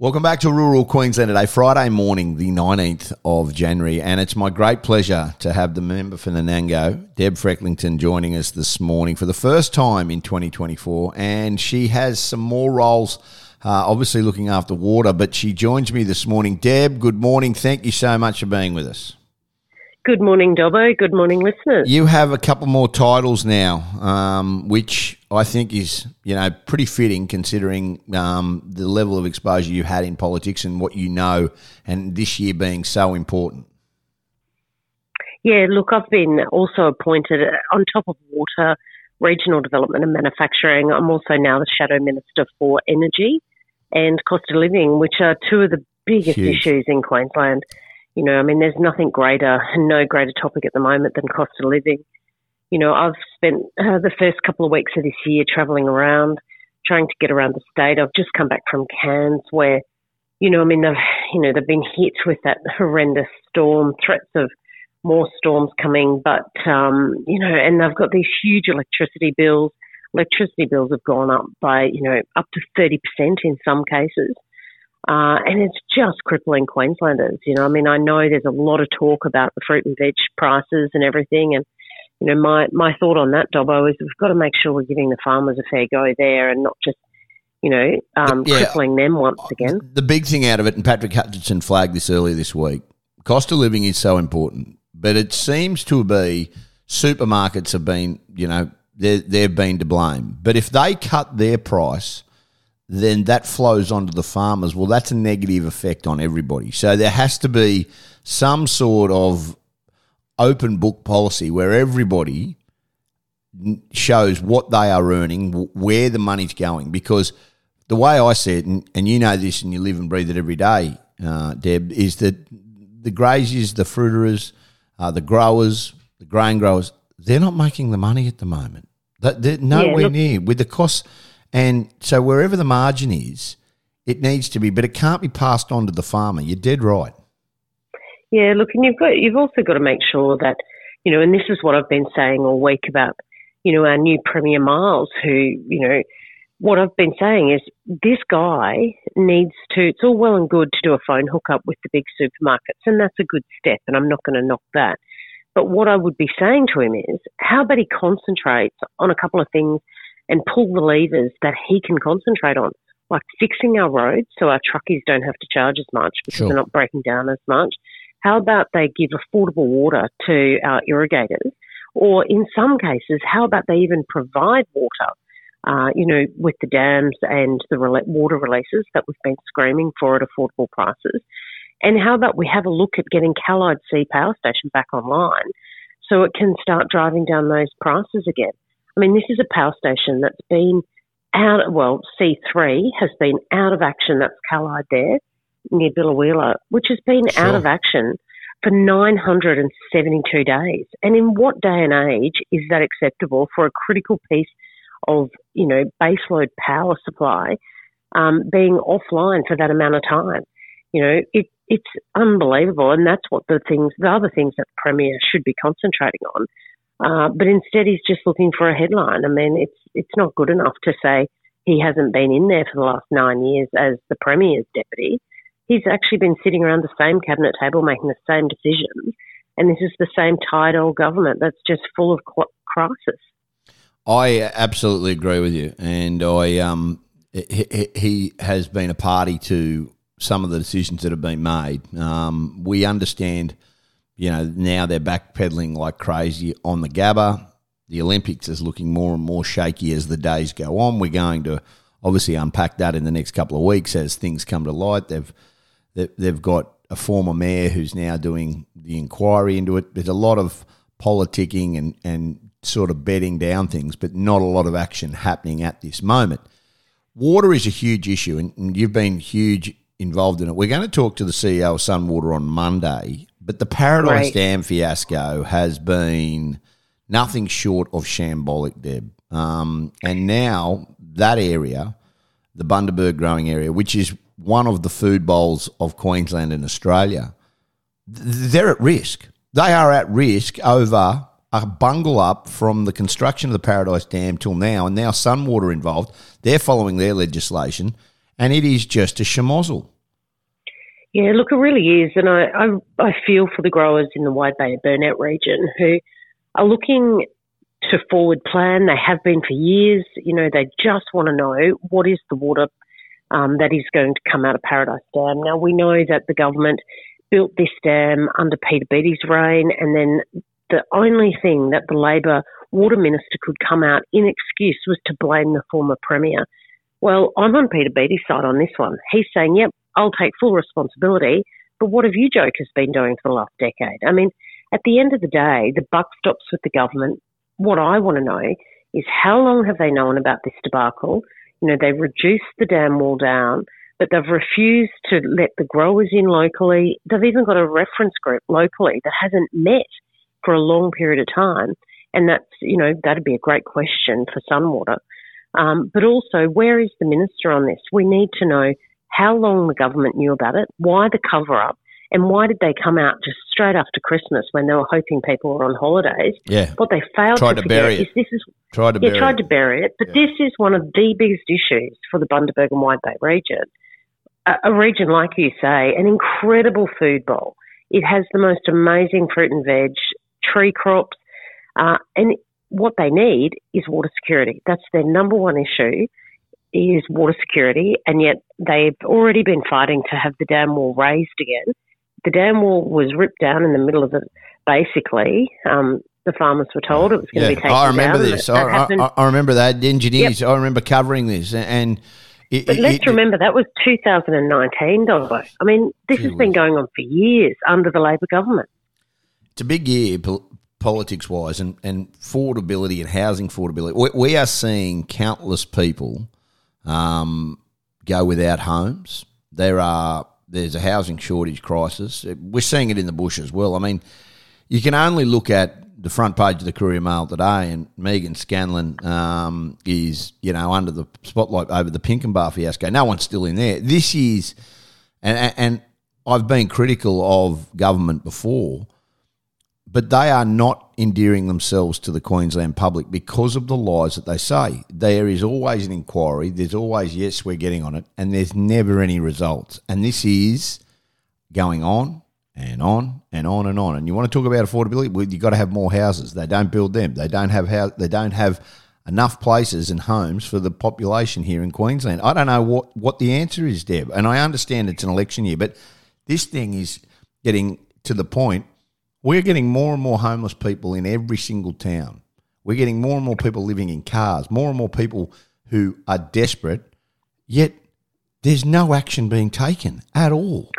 Welcome back to Rural Queensland today, Friday morning, the 19th of January. And it's my great pleasure to have the member for Nanango, Deb Frecklington, joining us this morning for the first time in 2024. And she has some more roles, uh, obviously looking after water, but she joins me this morning. Deb, good morning. Thank you so much for being with us. Good morning, Dobbo. Good morning, listeners. You have a couple more titles now, um, which I think is you know pretty fitting considering um, the level of exposure you've had in politics and what you know, and this year being so important. Yeah, look, I've been also appointed uh, on top of water, regional development and manufacturing. I'm also now the shadow minister for energy and cost of living, which are two of the biggest Huge. issues in Queensland. You know, I mean, there's nothing greater, and no greater topic at the moment than cost of living. You know, I've spent uh, the first couple of weeks of this year travelling around, trying to get around the state. I've just come back from Cairns, where, you know, I mean, they've, you know, they've been hit with that horrendous storm, threats of more storms coming, but um, you know, and they've got these huge electricity bills. Electricity bills have gone up by, you know, up to thirty percent in some cases. Uh, and it's just crippling Queenslanders. You know, I mean, I know there's a lot of talk about the fruit and veg prices and everything. And, you know, my, my thought on that, Dobbo, is we've got to make sure we're giving the farmers a fair go there and not just, you know, um, yeah, crippling them once again. The big thing out of it, and Patrick Hutchinson flagged this earlier this week, cost of living is so important. But it seems to be supermarkets have been, you know, they've been to blame. But if they cut their price – then that flows onto the farmers. Well, that's a negative effect on everybody. So there has to be some sort of open book policy where everybody shows what they are earning, where the money's going. Because the way I see it, and, and you know this and you live and breathe it every day, uh, Deb, is that the graziers, the fruiterers, uh, the growers, the grain growers, they're not making the money at the moment. They're nowhere yeah, near with the costs and so wherever the margin is, it needs to be, but it can't be passed on to the farmer. You're dead right. Yeah, look, and you've got you've also got to make sure that you know, and this is what I've been saying all week about you know our new Premier Miles, who you know what I've been saying is this guy needs to. It's all well and good to do a phone hookup with the big supermarkets, and that's a good step, and I'm not going to knock that. But what I would be saying to him is, how about he concentrates on a couple of things and pull the levers that he can concentrate on, like fixing our roads so our truckies don't have to charge as much because sure. they're not breaking down as much. How about they give affordable water to our irrigators? Or in some cases, how about they even provide water? Uh, you know, with the dams and the water releases that we've been screaming for at affordable prices. And how about we have a look at getting Callide C Power Station back online so it can start driving down those prices again? I mean, this is a power station that's been out, well, C3 has been out of action. That's Callide there near Biloela, which has been sure. out of action for 972 days. And in what day and age is that acceptable for a critical piece of, you know, baseload power supply um, being offline for that amount of time? You know, it, it's unbelievable. And that's what the things, the other things that the Premier should be concentrating on uh, but instead, he's just looking for a headline. I mean, it's it's not good enough to say he hasn't been in there for the last nine years as the premier's deputy. He's actually been sitting around the same cabinet table making the same decisions, and this is the same tired old government that's just full of crisis. I absolutely agree with you, and I um he, he has been a party to some of the decisions that have been made. Um, we understand you know, now they're backpedaling like crazy on the Gabba. The Olympics is looking more and more shaky as the days go on. We're going to obviously unpack that in the next couple of weeks as things come to light. They've they've got a former mayor who's now doing the inquiry into it. There's a lot of politicking and, and sort of bedding down things, but not a lot of action happening at this moment. Water is a huge issue, and you've been huge involved in it. We're going to talk to the CEO of Sunwater on Monday but the Paradise right. Dam fiasco has been nothing short of shambolic, Deb. Um, and now that area, the Bundaberg growing area, which is one of the food bowls of Queensland and Australia, they're at risk. They are at risk over a bungle up from the construction of the Paradise Dam till now, and now Sunwater involved. They're following their legislation, and it is just a schmozzle. Yeah, look, it really is, and I, I, I feel for the growers in the Wide Bay Burnett region who are looking to forward plan. They have been for years. You know, they just want to know what is the water um, that is going to come out of Paradise Dam. Now we know that the government built this dam under Peter Beattie's reign, and then the only thing that the Labor water minister could come out in excuse was to blame the former premier. Well, I'm on Peter Beattie's side on this one. He's saying, "Yep, I'll take full responsibility." But what have you jokers been doing for the last decade? I mean, at the end of the day, the buck stops with the government. What I want to know is how long have they known about this debacle? You know, they've reduced the dam wall down, but they've refused to let the growers in locally. They've even got a reference group locally that hasn't met for a long period of time. And that's, you know, that'd be a great question for Sunwater. Um, but also, where is the minister on this? We need to know how long the government knew about it, why the cover up, and why did they come out just straight after Christmas when they were hoping people were on holidays? Yeah. What they failed Tried to, to bury it. is this is Tried to yeah, bury tried it. to bury it. But Yeah. this is one of the biggest issues for the Bundaberg and Wide Bay region. A, a region, like you say, an incredible food bowl. It has the most amazing fruit and veg, tree crops, uh, and what they need is water security. That's their number one issue is water security, and yet they've already been fighting to have the dam wall raised again. The dam wall was ripped down in the middle of it, basically. Um, the farmers were told it was going to be taken I remember down. this. I, I, I remember that. The engineers. I remember covering this, and it, But it- let's it- remember that was 2019, Dobbo. I mean, this has been going on for years under the Labor government. it's a big year politics wise and, and affordability and housing affordability. We, we are seeing countless people um, go without homes. There are there's a housing shortage crisis. We're seeing it in the bush as well. I mean, you can only look at the front page of the Courier Mail today, and Meaghan Scanlon um, is you know under the spotlight over the Pinkenba fiasco. No one's still in there. This is, and and I've been critical of government before, but they are not endearing themselves to the Queensland public because of the lies that they say. There is always an inquiry. There's always yes, we're getting on it, and there's never any results. And this is going on and on and on and on. And you want to talk about affordability? Well, you've got to have more houses. They don't build them. They don't have house. They don't have enough places and homes for the population here in Queensland. I don't know what what the answer is, Deb. And I understand it's an election year, but this thing is getting to the point. We're getting more and more homeless people in every single town. We're getting more and more people living in cars. More and more people who are desperate. Yet there's no action being taken at all.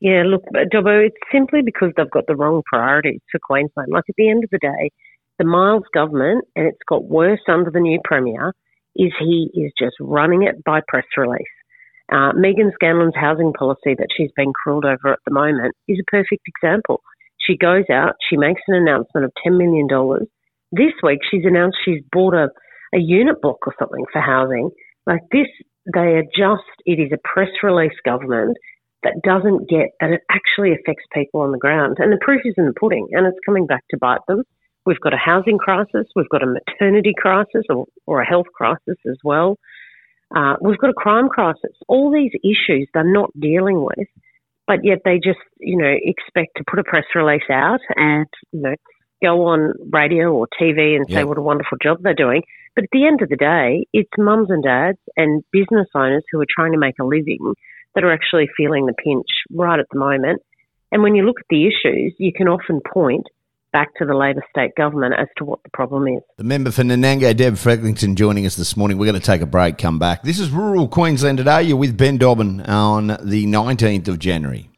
Yeah, look, Dobbo, it's simply because they've got the wrong priorities for Queensland. Like at the end of the day, the Miles government, and it's got worse under the new Premier, is he is just running it by press release. Uh, Meaghan Scanlon's housing policy that she's been cruelled over at the moment is a perfect example. She goes out, she makes an announcement of $10 million. This week, she's announced she's bought a, a unit block or something for housing. Like this, they are just, it is a press release government that doesn't get that it actually affects people on the ground. And the proof is in the pudding, and it's coming back to bite them. We've got a housing crisis, we've got a maternity crisis or, or a health crisis as well. Uh, we've got a crime crisis. All these issues they're not dealing with, but yet they just, you know, expect to put a press release out and, you know, go on radio or TV and say Yeah. what a wonderful job they're doing. But at the end of the day, it's mums and dads and business owners who are trying to make a living that are actually feeling the pinch right at the moment. And when you look at the issues, you can often point back to the Labor state government as to what the problem is. The member for Nanango, Deb Frecklington, joining us this morning. We're going to take a break, come back. This is Rural Queensland Today. You're with Ben Dobbin on the 19th of January.